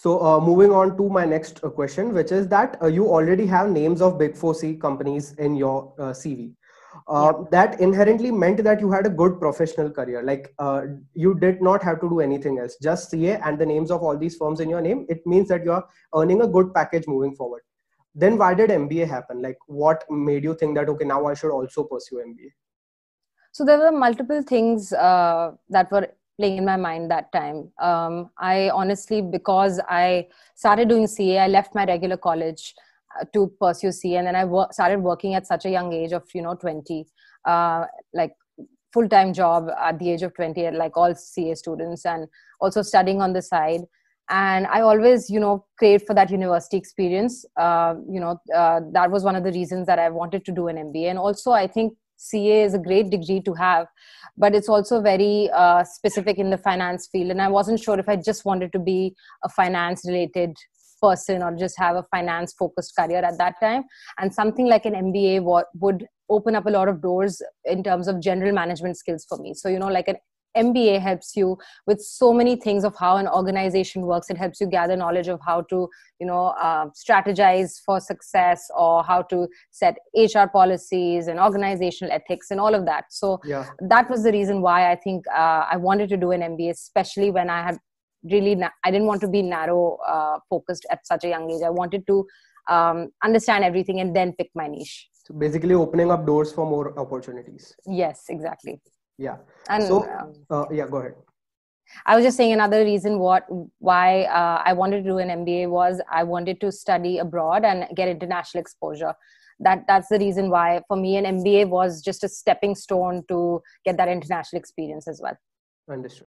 So uh, moving on to my next uh, question, which is that uh, you already have names of big four C companies in your uh, CV. Uh, yeah. That inherently meant that you had a good professional career. Like uh, you did not have to do anything else, just CA and the names of all these firms in your name. It means that you are earning a good package moving forward. Then why did MBA happen? Like what made you think that okay now I should also pursue MBA? So there were multiple things that were playing in my mind that time. Um, I honestly, because I started doing CA, I left my regular college uh, to pursue CA, and then I started working at such a young age of you know 20, uh, like full time job at the age of 20, like all CA students, and also studying on the side. And I always, you know, craved for that university experience. Uh, you know, uh, that was one of the reasons that I wanted to do an MBA. And also, I think CA is a great degree to have, but it's also very uh, specific in the finance field. And I wasn't sure if I just wanted to be a finance related person or just have a finance focused career at that time. And something like an MBA would open up a lot of doors in terms of general management skills for me. So, you know, like an MBA helps you with so many things of how an organization works. It helps you gather knowledge of how to, you know, uh, strategize for success or how to set HR policies and organizational ethics and all of that. So yeah. that was the reason why I think uh, I wanted to do an MBA, especially when I had really na- I didn't want to be narrow uh, focused at such a young age. I wanted to um, understand everything and then pick my niche. So basically, opening up doors for more opportunities. Yes, exactly yeah. And so um, uh, yeah go ahead. I was just saying another reason what why uh, i wanted to do an mba was i wanted to study abroad and get international exposure. That that's the reason why for me an mba was just a stepping stone to get that international experience as well. Understood